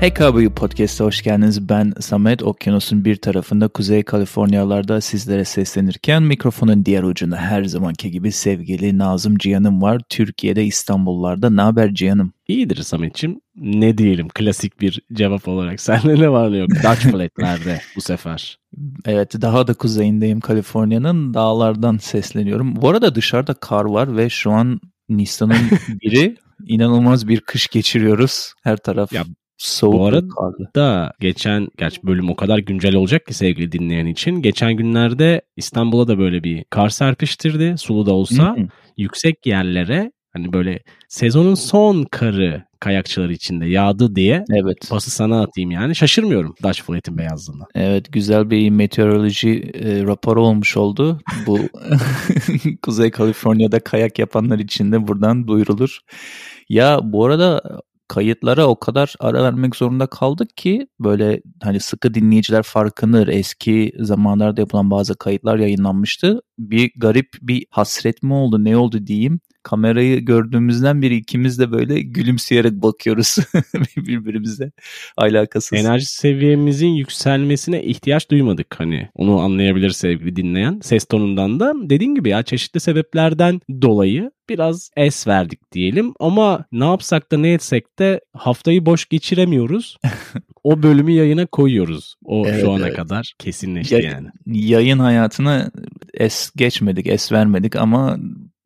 Hey Cowboy Podcast'a hoş geldiniz. Ben Samet. Okyanusun bir tarafında Kuzey Kaliforniyalarda sizlere seslenirken mikrofonun diğer ucunda her zamanki gibi sevgili Nazım Cihan'ım var. Türkiye'de İstanbullarda. Ne haber Cihan'ım? İyidir Samet'ciğim. Ne diyelim klasik bir cevap olarak. Sende ne var ne yok? Dutch Flat'lerde bu sefer. Evet daha da kuzeyindeyim Kaliforniya'nın. Dağlardan sesleniyorum. Bu arada dışarıda kar var ve şu an Nisan'ın biri inanılmaz bir kış geçiriyoruz. Her taraf ya, soğuk Bu arada geçen gerçi bölüm o kadar güncel olacak ki sevgili dinleyen için. Geçen günlerde İstanbul'a da böyle bir kar serpiştirdi. Sulu da olsa yüksek yerlere hani böyle sezonun son karı kayakçılar içinde yağdı diye evet. pası sana atayım yani. Şaşırmıyorum Dutch Flat'in beyazlığına. Evet güzel bir meteoroloji e, raporu olmuş oldu. Bu Kuzey Kaliforniya'da kayak yapanlar için de buradan duyurulur. Ya bu arada kayıtlara o kadar ara vermek zorunda kaldık ki böyle hani sıkı dinleyiciler farkınır. Eski zamanlarda yapılan bazı kayıtlar yayınlanmıştı. Bir garip bir hasret mi oldu ne oldu diyeyim kamerayı gördüğümüzden beri ikimiz de böyle gülümseyerek bakıyoruz birbirimize alakasız. Enerji seviyemizin yükselmesine ihtiyaç duymadık hani onu anlayabilir sevgili dinleyen ses tonundan da dediğin gibi ya çeşitli sebeplerden dolayı biraz es verdik diyelim ama ne yapsak da ne etsek de haftayı boş geçiremiyoruz. o bölümü yayına koyuyoruz. O evet, şu ana evet. kadar kesinleşti ya, yani. Yayın hayatına es geçmedik, es vermedik ama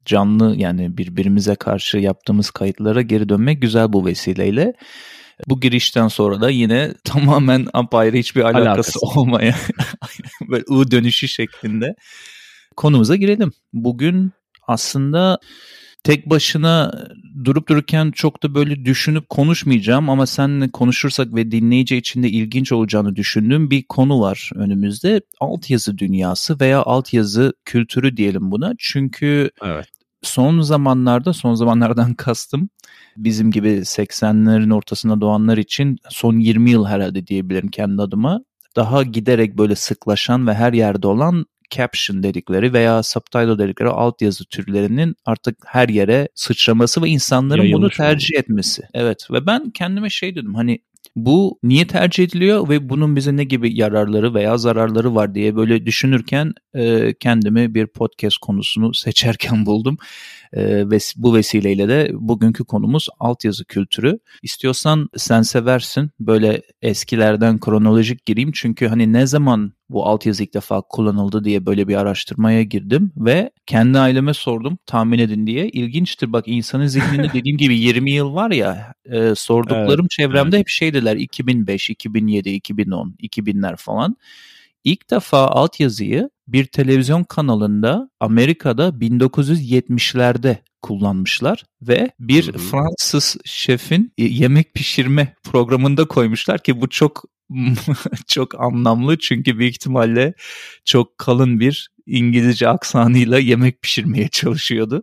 canlı yani birbirimize karşı yaptığımız kayıtlara geri dönmek güzel bu vesileyle. Bu girişten sonra da yine tamamen apayrı hiçbir alakası, alakası. olmayan böyle U dönüşü şeklinde konumuza girelim. Bugün aslında tek başına durup dururken çok da böyle düşünüp konuşmayacağım ama seninle konuşursak ve dinleyici için de ilginç olacağını düşündüğüm bir konu var önümüzde. Altyazı dünyası veya altyazı kültürü diyelim buna. Çünkü evet. Son zamanlarda, son zamanlardan kastım bizim gibi 80'lerin ortasında doğanlar için son 20 yıl herhalde diyebilirim kendi adıma daha giderek böyle sıklaşan ve her yerde olan caption dedikleri veya subtitle dedikleri altyazı türlerinin artık her yere sıçraması ve insanların Yayılmış bunu tercih oldu. etmesi. Evet ve ben kendime şey dedim hani bu niye tercih ediliyor ve bunun bize ne gibi yararları veya zararları var diye böyle düşünürken e, kendimi bir podcast konusunu seçerken buldum. E, ve bu vesileyle de bugünkü konumuz altyazı kültürü. İstiyorsan sen seversin böyle eskilerden kronolojik gireyim çünkü hani ne zaman bu altyazı ilk defa kullanıldı diye böyle bir araştırmaya girdim ve kendi aileme sordum tahmin edin diye. İlginçtir bak insanın zihninde dediğim gibi 20 yıl var ya e, sorduklarım evet, çevremde evet. hep şey dediler 2005, 2007, 2010, 2000'ler falan. İlk defa altyazıyı bir televizyon kanalında Amerika'da 1970'lerde kullanmışlar ve bir hmm. Fransız şefin e, yemek pişirme programında koymuşlar ki bu çok çok anlamlı çünkü büyük ihtimalle çok kalın bir İngilizce aksanıyla yemek pişirmeye çalışıyordu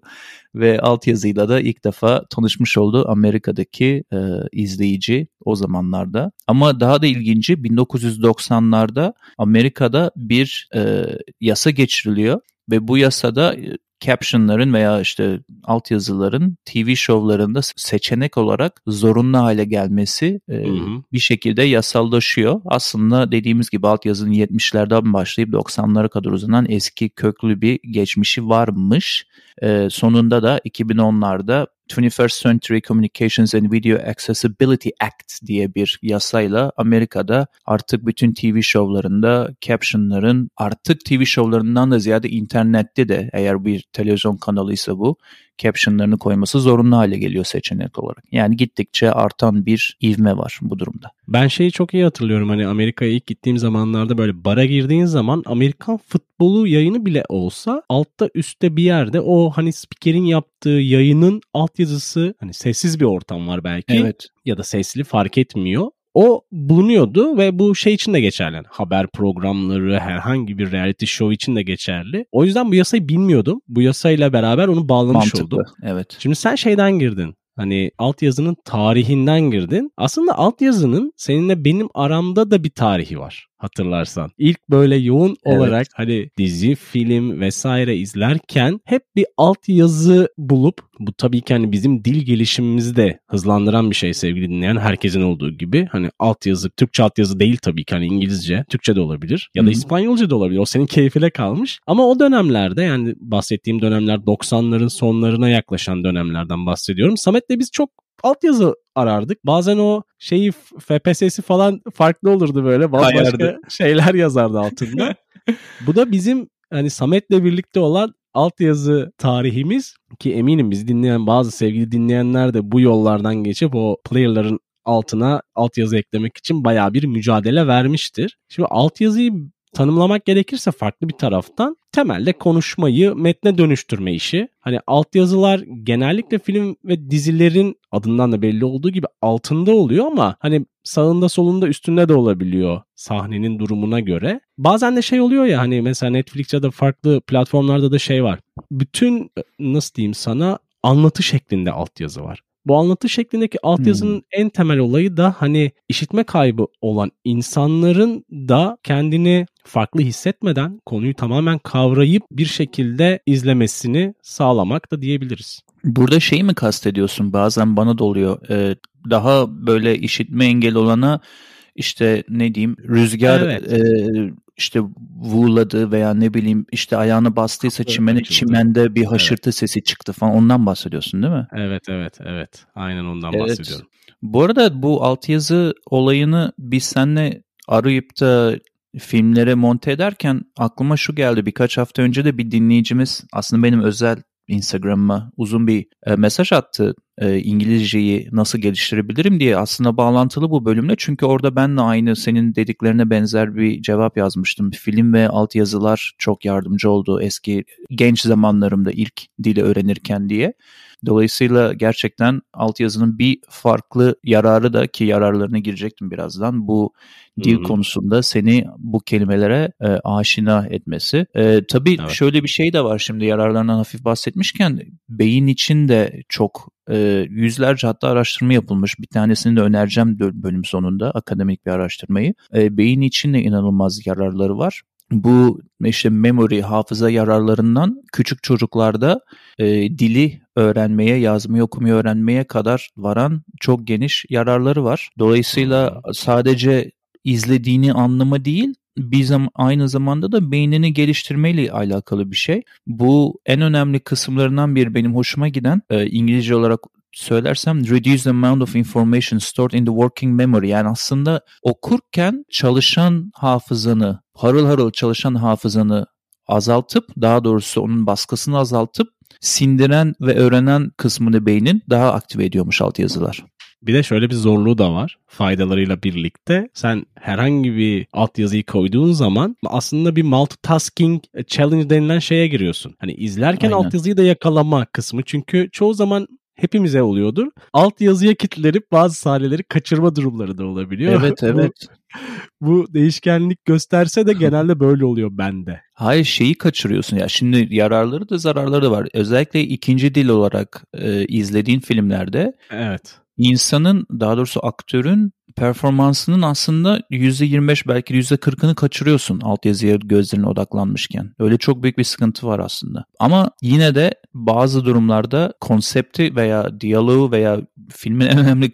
ve altyazıyla da ilk defa tanışmış oldu Amerika'daki e, izleyici o zamanlarda. Ama daha da ilginci 1990'larda Amerika'da bir e, yasa geçiriliyor ve bu yasada e, captionların veya işte altyazıların TV şovlarında seçenek olarak zorunlu hale gelmesi e, hı hı. bir şekilde yasallaşıyor. Aslında dediğimiz gibi altyazının 70'lerden başlayıp 90'lara kadar uzanan eski köklü bir geçmişi varmış. E, sonunda da 2010'larda 21st Century Communications and Video Accessibility Act diye bir yasayla Amerika'da artık bütün TV şovlarında captionların artık TV şovlarından da ziyade internette de eğer bir televizyon kanalıysa bu captionlarını koyması zorunlu hale geliyor seçenek olarak. Yani gittikçe artan bir ivme var bu durumda. Ben şeyi çok iyi hatırlıyorum hani Amerika'ya ilk gittiğim zamanlarda böyle bara girdiğin zaman Amerikan futbolu yayını bile olsa altta üstte bir yerde o hani spikerin yaptığı yayının altyazısı hani sessiz bir ortam var belki evet. ya da sesli fark etmiyor o bulunuyordu ve bu şey için de geçerli. Yani haber programları, herhangi bir reality show için de geçerli. O yüzden bu yasayı bilmiyordum. Bu yasayla beraber onu bağlamış Mantıklı, oldum. Evet. Şimdi sen şeyden girdin. Hani altyazının tarihinden girdin. Aslında altyazının seninle benim aramda da bir tarihi var. Hatırlarsan. İlk böyle yoğun evet. olarak hani dizi, film vesaire izlerken hep bir alt yazı bulup bu tabii ki hani bizim dil gelişimimizi de hızlandıran bir şey sevgili dinleyen herkesin olduğu gibi. Hani alt yazı, Türkçe alt yazı değil tabii ki hani İngilizce, Türkçe de olabilir ya da Hı-hı. İspanyolca da olabilir. O senin keyfine kalmış. Ama o dönemlerde yani bahsettiğim dönemler 90'ların sonlarına yaklaşan dönemlerden bahsediyorum. Samet'le biz çok altyazı arardık. Bazen o şeyi FPS'si falan farklı olurdu böyle. Başka şeyler yazardı altında. Bu da bizim hani Samet'le birlikte olan altyazı tarihimiz ki eminim bizi dinleyen bazı sevgili dinleyenler de bu yollardan geçip o player'ların altına altyazı eklemek için baya bir mücadele vermiştir. Şimdi altyazıyı tanımlamak gerekirse farklı bir taraftan temelde konuşmayı metne dönüştürme işi. Hani altyazılar genellikle film ve dizilerin adından da belli olduğu gibi altında oluyor ama hani sağında solunda üstünde de olabiliyor sahnenin durumuna göre. Bazen de şey oluyor ya hani mesela Netflix ya da farklı platformlarda da şey var. Bütün nasıl diyeyim sana anlatı şeklinde altyazı var. Bu anlatı şeklindeki altyazının hmm. en temel olayı da hani işitme kaybı olan insanların da kendini farklı hissetmeden konuyu tamamen kavrayıp bir şekilde izlemesini sağlamak da diyebiliriz. Burada şey mi kastediyorsun? Bazen bana da oluyor. Ee, daha böyle işitme engel olana işte ne diyeyim rüzgar evet. e, işte vuğladı veya ne bileyim işte ayağını bastıysa çimene, çimende bir haşırtı evet. sesi çıktı falan ondan bahsediyorsun değil mi? Evet evet evet aynen ondan evet. bahsediyorum. Bu arada bu altyazı olayını biz seninle arayıp da filmlere monte ederken aklıma şu geldi birkaç hafta önce de bir dinleyicimiz aslında benim özel Instagram'ıma uzun bir e, mesaj attı e, İngilizceyi nasıl geliştirebilirim diye aslında bağlantılı bu bölümle çünkü orada ben de aynı senin dediklerine benzer bir cevap yazmıştım. Film ve altyazılar çok yardımcı oldu eski genç zamanlarımda ilk dili öğrenirken diye. Dolayısıyla gerçekten altyazının bir farklı yararı da ki yararlarına girecektim birazdan bu dil hmm. konusunda seni bu kelimelere e, aşina etmesi. E, tabii evet. şöyle bir şey de var şimdi yararlarından hafif bahsetmişken beyin için de çok e, yüzlerce hatta araştırma yapılmış. Bir tanesini de önereceğim bölüm sonunda akademik bir araştırmayı. E, beyin için de inanılmaz yararları var bu işte memory hafıza yararlarından küçük çocuklarda e, dili öğrenmeye, yazmayı, okumayı öğrenmeye kadar varan çok geniş yararları var. Dolayısıyla sadece izlediğini anlama değil, bir zam aynı zamanda da beynini geliştirmeyle alakalı bir şey. Bu en önemli kısımlarından bir benim hoşuma giden e, İngilizce olarak söylersem reduce the amount of information stored in the working memory yani aslında okurken çalışan hafızanı harıl harıl çalışan hafızanı azaltıp daha doğrusu onun baskısını azaltıp sindiren ve öğrenen kısmını beynin daha aktive ediyormuş altyazılar. Bir de şöyle bir zorluğu da var faydalarıyla birlikte. Sen herhangi bir altyazıyı koyduğun zaman aslında bir multitasking challenge denilen şeye giriyorsun. Hani izlerken Aynen. altyazıyı da yakalama kısmı. Çünkü çoğu zaman hepimize oluyordur. Alt yazıya kilitlenip bazı sahneleri kaçırma durumları da olabiliyor. Evet evet. bu, bu değişkenlik gösterse de genelde böyle oluyor bende. Hayır şeyi kaçırıyorsun ya. Şimdi yararları da zararları da var. Özellikle ikinci dil olarak e, izlediğin filmlerde. Evet insanın daha doğrusu aktörün performansının aslında %25 belki %40'ını kaçırıyorsun altyazıya gözlerine odaklanmışken. Öyle çok büyük bir sıkıntı var aslında. Ama yine de bazı durumlarda konsepti veya diyaloğu veya filmin en önemli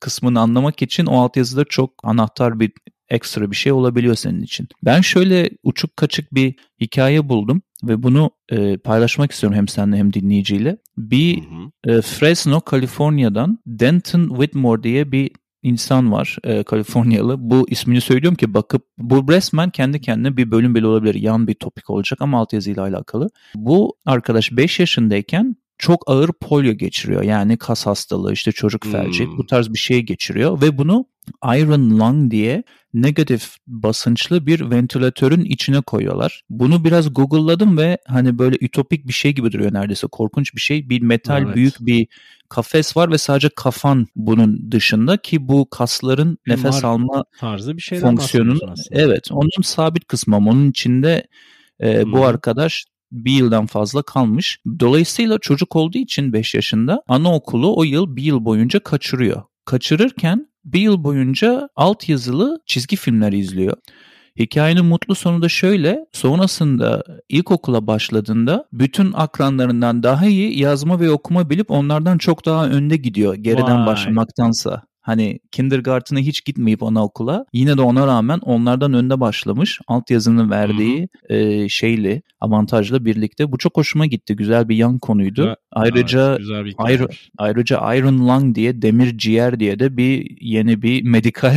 kısmını anlamak için o altyazıda çok anahtar bir ekstra bir şey olabiliyor senin için. Ben şöyle uçuk kaçık bir hikaye buldum ve bunu e, paylaşmak istiyorum hem seninle hem dinleyiciyle. Bir hı hı. E, Fresno, Kaliforniya'dan Denton Whitmore diye bir insan var e, Kaliforniyalı. Bu ismini söylüyorum ki bakıp bu resmen kendi kendine bir bölüm bile olabilir. Yan bir topik olacak ama altyazıyla alakalı. Bu arkadaş 5 yaşındayken çok ağır polio geçiriyor. Yani kas hastalığı, işte çocuk felci hmm. bu tarz bir şey geçiriyor ve bunu iron lung diye negatif basınçlı bir ventilatörün içine koyuyorlar. Bunu biraz google'ladım ve hani böyle ütopik bir şey gibi duruyor neredeyse korkunç bir şey. Bir metal evet. büyük bir kafes var ve sadece kafan bunun dışında ki bu kasların bir nefes alma tarzı bir fonksiyonunu evet onun sabit kısmı onun içinde e, hmm. bu arkadaş bir yıldan fazla kalmış. Dolayısıyla çocuk olduğu için 5 yaşında anaokulu o yıl bir yıl boyunca kaçırıyor. Kaçırırken bir yıl boyunca alt yazılı çizgi filmler izliyor. Hikayenin mutlu sonu da şöyle. Sonrasında ilkokula başladığında bütün akranlarından daha iyi yazma ve okuma bilip onlardan çok daha önde gidiyor geriden Vay. başlamaktansa. Hani kindergarten'a hiç gitmeyip anaokula yine de ona rağmen onlardan önde başlamış. Altyazının verdiği e, şeyle avantajla birlikte. Bu çok hoşuma gitti. Güzel bir yan konuydu. Güzel. Ayrıca Evet, güzel bir hikaye. ayrı- ayrıca Iron Lung diye demir ciğer diye de bir yeni bir medikal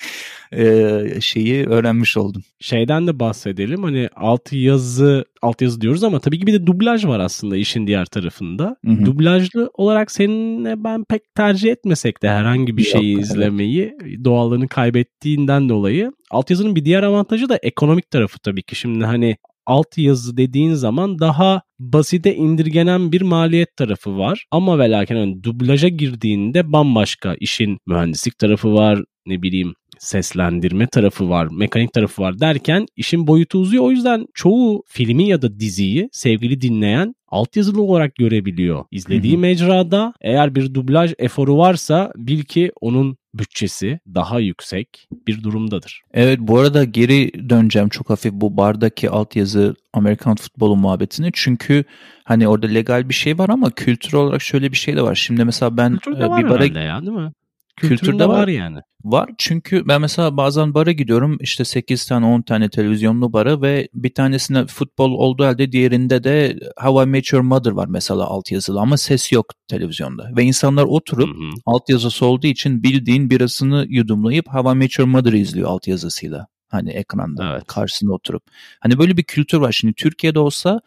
e, şeyi öğrenmiş oldum. şeyden de bahsedelim. Hani alt yazı alt yazı diyoruz ama tabii ki bir de dublaj var aslında işin diğer tarafında. Hı hı. Dublajlı olarak seninle ben pek tercih etmesek de herhangi bir Yok, şeyi evet. izlemeyi doğallığını kaybettiğinden dolayı altyazının bir diğer avantajı da ekonomik tarafı tabii ki. Şimdi hani alt yazı dediğin zaman daha basite indirgenen bir maliyet tarafı var. Ama ve lakin hani dublaja girdiğinde bambaşka işin mühendislik tarafı var ne bileyim seslendirme tarafı var, mekanik tarafı var derken işin boyutu uzuyor. O yüzden çoğu filmi ya da diziyi sevgili dinleyen altyazılı olarak görebiliyor. İzlediği Hı hı. mecrada eğer bir dublaj eforu varsa bil ki onun bütçesi daha yüksek bir durumdadır. Evet bu arada geri döneceğim çok hafif bu bardaki altyazı Amerikan futbolu muhabbetine. Çünkü hani orada legal bir şey var ama kültür olarak şöyle bir şey de var. Şimdi mesela ben e, bir bara ya değil mi? Kültürde Kültürde var. var yani. Var çünkü ben mesela bazen bara gidiyorum işte 8 tane 10 tane televizyonlu bara ve bir tanesinde futbol olduğu halde diğerinde de How I Met Your Mother var mesela altyazılı ama ses yok televizyonda. Ve insanlar oturup Hı hı. altyazısı olduğu için bildiğin birasını yudumlayıp How I Met Your Mother'ı izliyor altyazısıyla. Hani ekranda Evet. karşısında oturup. Hani böyle bir kültür var. Şimdi Türkiye'de olsa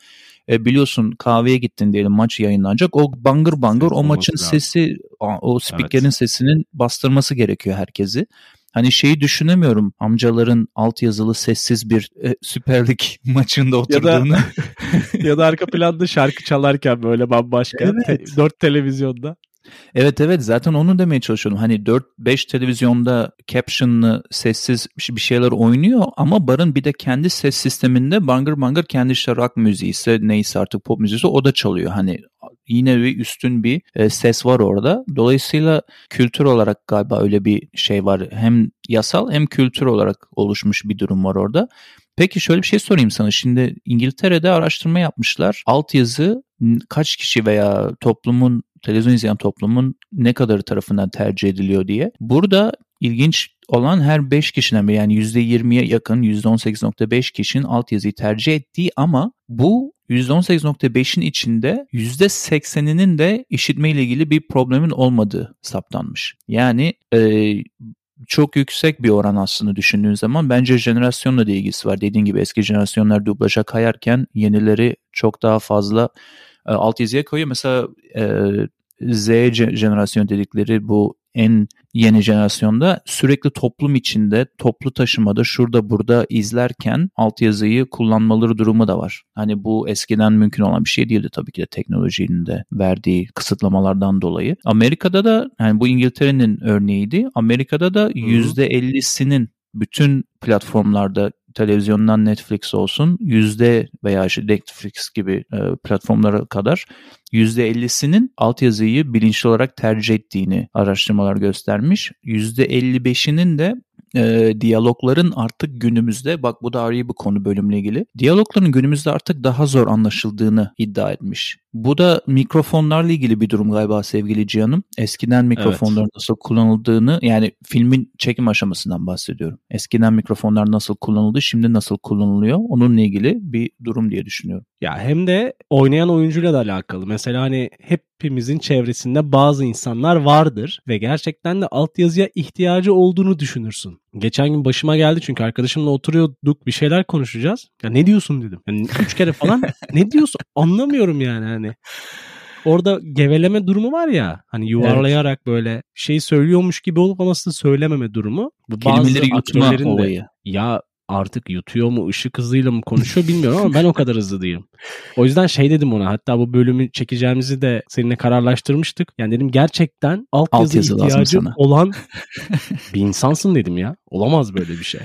e, biliyorsun kahveye gittin diyelim maç yayınlanacak. O bangır bangır Ses o maçın lazım. sesi o- spikerin Evet. sesinin bastırması gerekiyor herkesi. Hani şeyi düşünemiyorum amcaların altyazılı sessiz bir e, Süper Lig maçında Ya da- oturduğunu. ya da arka planda şarkı çalarken böyle bambaşka Evet. te- dört televizyonda. Evet evet zaten onu demeye çalışıyorum. Hani 4-5 televizyonda captionlı sessiz bir şeyler oynuyor ama barın bir de kendi ses sisteminde bangır bangır kendi işte rock müziği ise neyse artık pop müziği o da çalıyor. Hani yine bir üstün bir e, ses var orada. Dolayısıyla kültür olarak galiba öyle bir şey var. Hem yasal hem kültür olarak oluşmuş bir durum var orada. Peki şöyle bir şey sorayım sana. Şimdi İngiltere'de araştırma yapmışlar. Altyazı kaç kişi veya toplumun televizyon izleyen toplumun ne kadarı tarafından tercih ediliyor diye. Burada ilginç olan her 5 kişiden biri yani %20'ye yakın %18.5 kişinin altyazıyı tercih ettiği ama bu %18.5'in içinde %80'inin de işitme ile ilgili bir problemin olmadığı saptanmış. Yani e, çok yüksek bir oran aslında düşündüğün zaman bence jenerasyonla da ilgisi var. Dediğin gibi eski jenerasyonlar dublaja kayarken yenileri çok daha fazla e, altyazıya koyuyor. Mesela e, Z jenerasyon dedikleri bu en yeni jenerasyonda sürekli toplum içinde, toplu taşımada, şurada burada izlerken altyazıyı kullanmaları durumu da var. Hani bu eskiden mümkün olan bir şey değildi tabii ki de teknolojinin de verdiği kısıtlamalardan dolayı. Amerika'da da yani bu İngiltere'nin örneğiydi. Amerika'da da %50'sinin bütün platformlarda televizyondan Netflix olsun yüzde veya işte Netflix gibi e, platformlara kadar yüzde 50'sinin altyazıyı bilinçli olarak tercih ettiğini araştırmalar göstermiş. Yüzde 55'inin de e, diyalogların artık günümüzde bak bu da ayrı bir konu bölümle ilgili. Diyalogların günümüzde artık daha zor anlaşıldığını iddia etmiş. Bu da mikrofonlarla ilgili bir durum galiba sevgili Cihan'ım. Eskiden mikrofonların nasıl kullanıldığını yani filmin çekim aşamasından bahsediyorum. Eskiden mikrofonlar nasıl kullanıldı şimdi nasıl kullanılıyor onunla ilgili bir durum diye düşünüyorum. Ya hem de oynayan oyuncuyla da alakalı. Mesela hani hepimizin çevresinde bazı insanlar vardır ve gerçekten de altyazıya ihtiyacı olduğunu düşünürsün. Geçen gün başıma geldi çünkü arkadaşımla oturuyorduk bir şeyler konuşacağız. Ya ne diyorsun dedim. Yani üç kere falan ne diyorsun anlamıyorum yani hani. Orada geveleme durumu var ya hani yuvarlayarak böyle şey söylüyormuş gibi olup ama aslında söylememe durumu. Bu Kelimeleri yutma aktörlerin de- olayı. ya artık yutuyor mu ışık hızıyla mı konuşuyor bilmiyorum ama ben o kadar hızlı değilim. O yüzden şey dedim ona hatta bu bölümü çekeceğimizi de seninle kararlaştırmıştık. Yani dedim gerçekten altyazı, Altyazı ihtiyacı olan bir insansın dedim ya. Olamaz böyle bir şey.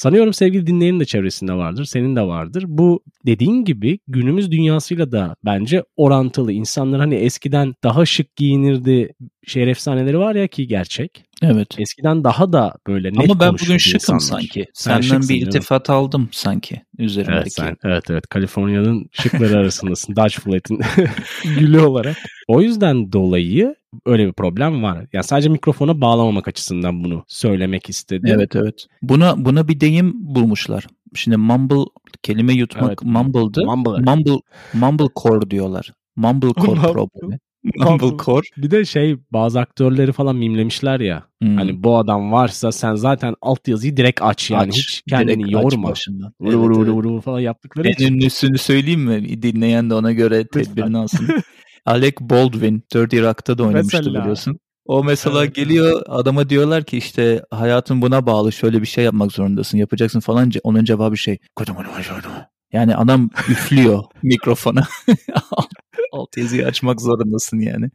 Sanıyorum sevgili dinleyenin de çevresinde vardır, senin de vardır. Bu dediğin gibi günümüz dünyasıyla da bence orantılı. İnsanlar hani eskiden daha şık giyinirdi şehir efsaneleri var ya ki gerçek. Evet. Eskiden daha da böyle net Ama ben bugün şıkım insanlar. sanki. Sen Senden bir canım. iltifat aldım sanki üzerimdeki. Evet, sen, evet evet Kaliforniya'nın şıkları arasındasın Dodge Flight'in gülü olarak. O yüzden dolayı öyle bir problem var. Yani sadece mikrofona bağlamamak açısından bunu söylemek istedim. Evet evet. Buna buna bir deyim bulmuşlar. Şimdi mumble kelime yutmak Evet. mumble'dı. Mumble. Mumble mumblecore diyorlar. Mumblecore Mumble- problemi. Mumble. Mumblecore. Bir de şey bazı aktörleri falan mimlemişler ya. Hmm. Hani bu adam varsa sen zaten altyazıyı direkt aç yani Aç, hiç kendini direkt yorma. başından. Vuru Evet, vuru evet. vuru vuru falan yaptıkları En için. ünlüsünü söyleyeyim mi? Dinleyen de ona göre tedbirini alsın. Alec Baldwin, Dirty Rock'ta da oynamıştı Mesela. biliyorsun. O mesela Evet, geliyor adama diyorlar ki işte hayatın buna bağlı şöyle bir şey yapmak zorundasın yapacaksın falan. Onun cevabı şey yani adam üflüyor mikrofona. Alt yazıyı açmak zorundasın yani.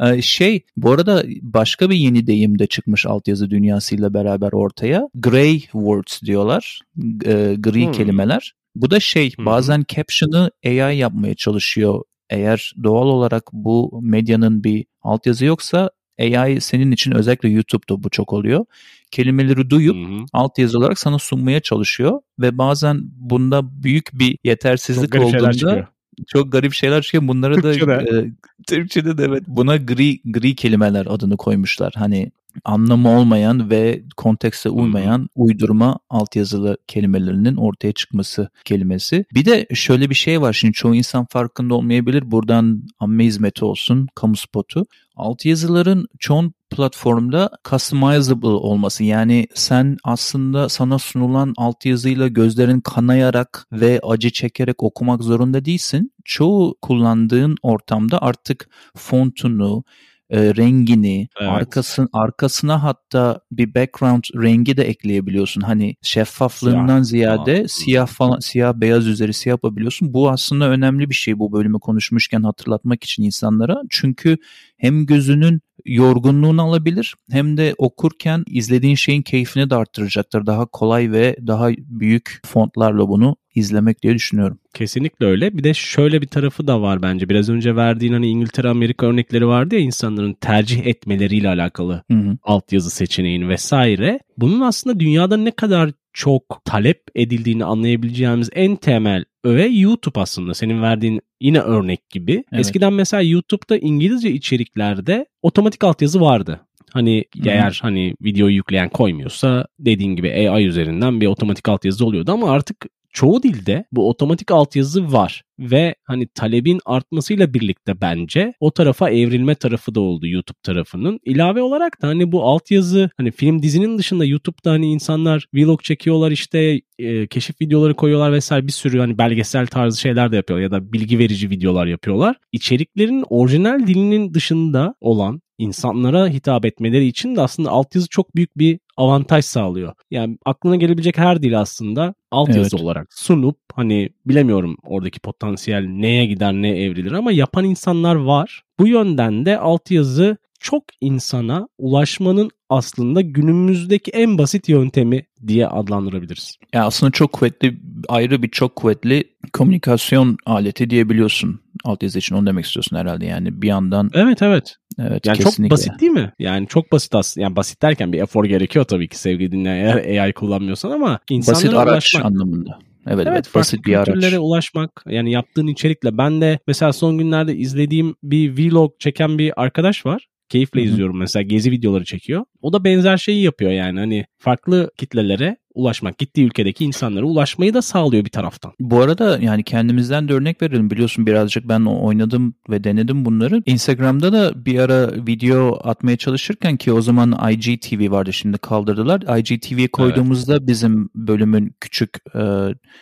Ee, Şey bu arada başka bir yeni deyim de çıkmış altyazı dünyasıyla beraber ortaya. Grey words diyorlar. G- gri Hmm. kelimeler. Bu da şey bazen caption'ı AI yapmaya çalışıyor. Eğer doğal olarak bu medyanın bir altyazı yoksa AI senin için özellikle YouTube'da bu çok oluyor. Kelimeleri duyup Hı hı. altyazı olarak sana sunmaya çalışıyor ve bazen bunda büyük bir yetersizlik olduğunda. Çok garip şeyler çıkıyor. Bunlara da Türkçe'de. e, Türkçe'de de evet buna gri gri kelimeler adını koymuşlar. Hani anlamı olmayan ve kontekste uymayan uydurma altyazılı kelimelerinin ortaya çıkması kelimesi. Bir de şöyle bir şey var. Şimdi çoğu insan farkında olmayabilir. Buradan amme hizmeti olsun, kamu spotu. Altyazıların çoğun platformda customizable olması yani sen aslında sana sunulan altyazıyla gözlerin kanayarak ve acı çekerek okumak zorunda değilsin. Çoğu kullandığın ortamda artık fontunu, e, rengini, Evet. arkasın arkasına hatta bir background rengi de ekleyebiliyorsun. Hani şeffaflığından Siyah. ziyade Aa. siyah falan siyah beyaz üzeri siyah yapabiliyorsun. Bu aslında önemli bir şey bu bölümü konuşmuşken hatırlatmak için insanlara. Çünkü hem gözünün yorgunluğunu alabilir hem de okurken izlediğin şeyin keyfini de arttıracaktır. Daha kolay ve daha büyük fontlarla bunu izlemek diye düşünüyorum. Kesinlikle öyle. Bir de şöyle bir tarafı da var bence. Biraz önce verdiğin hani İngiltere Amerika örnekleri vardı ya insanların tercih etmeleriyle alakalı Hı hı. altyazı seçeneğini vesaire. Bunun aslında dünyada ne kadar çok talep edildiğini anlayabileceğimiz en temel öğe YouTube aslında. Senin verdiğin yine örnek gibi. Evet. Eskiden mesela YouTube'da İngilizce içeriklerde otomatik altyazı vardı. Hani Hı. eğer hani videoyu yükleyen koymuyorsa dediğin gibi AI üzerinden bir otomatik altyazı oluyordu ama artık çoğu dilde bu otomatik altyazı var ve hani talebin artmasıyla birlikte bence o tarafa evrilme tarafı da oldu YouTube tarafının. İlave olarak da hani bu altyazı hani film dizinin dışında YouTube'da hani insanlar vlog çekiyorlar işte e, keşif videoları koyuyorlar vesaire bir sürü hani belgesel tarzı şeyler de yapıyorlar ya da bilgi verici videolar yapıyorlar. İçeriklerin orijinal dilinin dışında olan insanlara hitap etmeleri için de aslında altyazı çok büyük bir avantaj sağlıyor. Yani aklına gelebilecek her dil aslında altyazı Evet. olarak sunup hani bilemiyorum oradaki potansiyel neye gider ne evrilir ama yapan insanlar var. Bu yönden de altyazı çok insana ulaşmanın aslında günümüzdeki en basit yöntemi diye adlandırabiliriz. Ya aslında çok kuvvetli ayrı bir çok kuvvetli komünikasyon aleti diyebiliyorsun altyazı için onu demek istiyorsun herhalde yani bir yandan Evet evet. Evet Yani kesinlikle. çok basit değil mi? Yani çok basit aslında. Yani basit derken bir efor gerekiyor tabii ki sevgili dinleyen eğer AI kullanmıyorsan ama insanlara basit araç ulaşmak. anlamında. Evet evet, Evet, basit bir araç. ulaşmak yani yaptığın içerikle ben de mesela son günlerde izlediğim bir vlog çeken bir arkadaş var. Keyifle Hı hı. izliyorum mesela gezi videoları çekiyor. O da benzer şeyi yapıyor yani hani farklı kitlelere ulaşmak, gittiği ülkedeki insanlara ulaşmayı da sağlıyor bir taraftan. Bu arada yani kendimizden de örnek verelim. Biliyorsun birazcık ben oynadım ve denedim bunları. Instagram'da da bir ara video atmaya çalışırken ki o zaman IGTV vardı şimdi kaldırdılar. IGTV'ye koyduğumuzda bizim bölümün küçük e,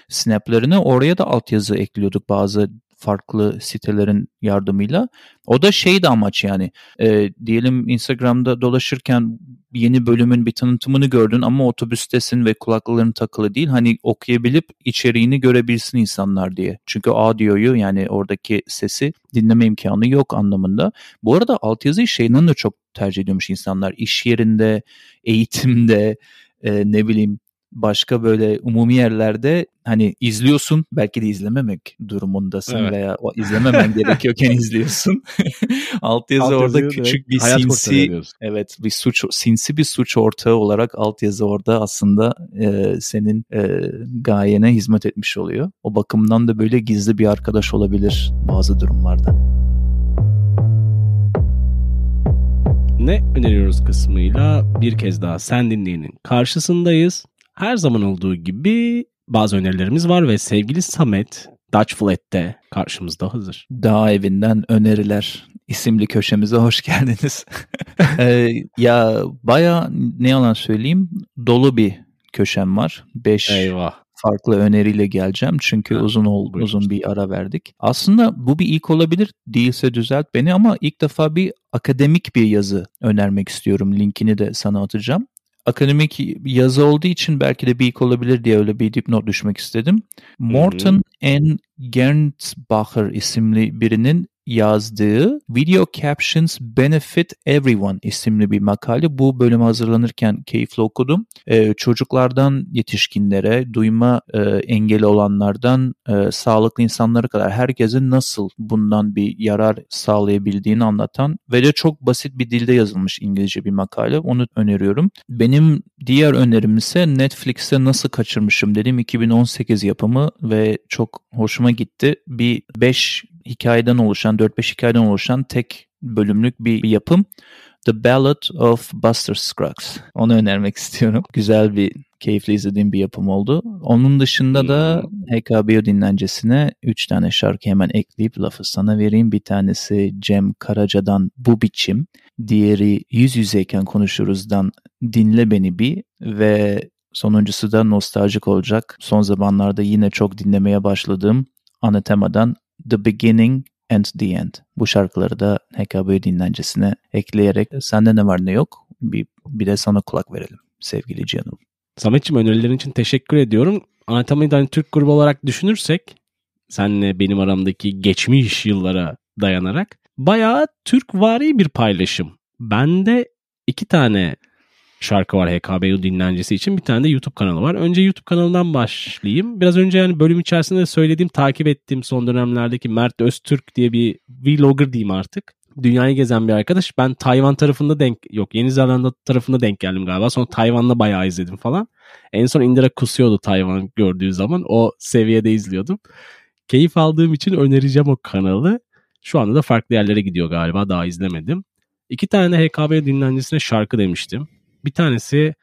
snaplerini oraya da altyazı ekliyorduk bazı farklı sitelerin yardımıyla. O da şeydi amaç yani. E, diyelim Instagram'da dolaşırken yeni bölümün bir tanıtımını gördün ama otobüstesin ve kulaklıkların takılı değil. Hani okuyabilip içeriğini görebilsin insanlar diye. Çünkü audio'yu yani oradaki sesi dinleme imkanı yok anlamında. Bu arada altyazıyı şeyden de çok tercih ediyormuş insanlar. İş yerinde, eğitimde, e, ne bileyim başka böyle umumi yerlerde hani izliyorsun belki de izlememek durumundasın evet. veya o izlememen gerekiyorken izliyorsun. alt yazı alt orada küçük bir sinsi evet bir suç sinsi bir suç ortağı olarak alt yazı orada aslında e, senin e, gayene hizmet etmiş oluyor. O bakımdan da böyle gizli bir arkadaş olabilir bazı durumlarda. Ne öneriyoruz kısmıyla bir kez daha sen dinleyenin karşısındayız. Her zaman olduğu gibi bazı önerilerimiz var ve sevgili Samet Dutch Flat'te karşımızda hazır. Dağ evinden öneriler isimli köşemize hoş geldiniz. ee, ya baya ne yalan söyleyeyim dolu bir köşem var. 5 farklı öneriyle geleceğim çünkü ha, uzun ol, uzun bir ara verdik. Aslında bu bir ilk olabilir değilse düzelt beni ama ilk defa bir akademik bir yazı önermek istiyorum. Linkini de sana atacağım akademik yazı olduğu için belki de bir olabilir diye öyle bir dipnot düşmek istedim. Morton N. Gernsbacher isimli birinin yazdığı Video Captions Benefit Everyone isimli bir makale. Bu bölümü hazırlanırken keyifle okudum. Ee, çocuklardan yetişkinlere, duyma e, engeli olanlardan e, sağlıklı insanlara kadar herkesin nasıl bundan bir yarar sağlayabildiğini anlatan ve de çok basit bir dilde yazılmış İngilizce bir makale. Onu öneriyorum. Benim diğer önerim ise Netflix'te Nasıl Kaçırmışım dediğim 2018 yapımı ve çok hoşuma gitti. Bir 5 hikayeden oluşan, 4-5 hikayeden oluşan tek bölümlük bir yapım. The Ballad of Buster Scruggs. Onu önermek istiyorum. Güzel bir, keyifli izlediğim bir yapım oldu. Onun dışında da hmm. HKBO dinlencesine 3 tane şarkı hemen ekleyip lafı sana vereyim. Bir tanesi Cem Karaca'dan Bu Biçim. Diğeri Yüz Yüzeyken Konuşuruz'dan Dinle Beni Bir ve sonuncusu da nostaljik olacak. Son zamanlarda yine çok dinlemeye başladığım Anatema'dan The Beginning and the End. Bu şarkıları da HKB dinlencesine ekleyerek sende ne var ne yok bir, bir de sana kulak verelim sevgili canım. Samet'ciğim önerilerin için teşekkür ediyorum. Anatomiden hani Türk grubu olarak düşünürsek senle benim aramdaki geçmiş yıllara dayanarak bayağı Türk vari bir paylaşım. Bende iki tane şarkı var HKBU dinlencesi için. Bir tane de YouTube kanalı var. Önce YouTube kanalından başlayayım. Biraz önce yani bölüm içerisinde söylediğim, takip ettiğim son dönemlerdeki Mert Öztürk diye bir vlogger diyeyim artık. Dünyayı gezen bir arkadaş. Ben Tayvan tarafında denk yok Yeni Zelanda tarafında denk geldim galiba. Sonra Tayvan'da bayağı izledim falan. En son Indira kusuyordu Tayvan gördüğü zaman. O seviyede izliyordum. Keyif aldığım için önereceğim o kanalı. Şu anda da farklı yerlere gidiyor galiba. Daha izlemedim. İki tane HKB dinlencisine şarkı demiştim. Bir tanesi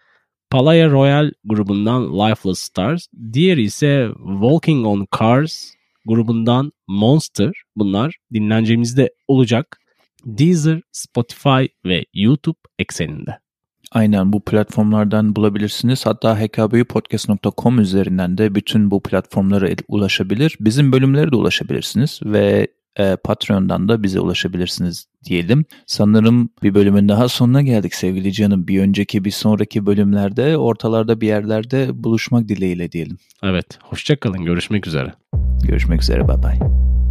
Palaya Royal grubundan Lifeless Stars. Diğeri ise Walking on Cars grubundan Monster. Bunlar dinleneceğimizde olacak. Deezer, Spotify ve YouTube ekseninde. Aynen bu platformlardan bulabilirsiniz. Hatta hkbpodcast.com üzerinden de bütün bu platformlara ulaşabilir. Bizim bölümlere de ulaşabilirsiniz ve e, Patreon'dan da bize ulaşabilirsiniz diyelim. Sanırım bir bölümün daha sonuna geldik sevgili canım. Bir önceki bir sonraki bölümlerde ortalarda bir yerlerde buluşmak dileğiyle diyelim. Evet hoşçakalın görüşmek üzere. Görüşmek üzere bye bye.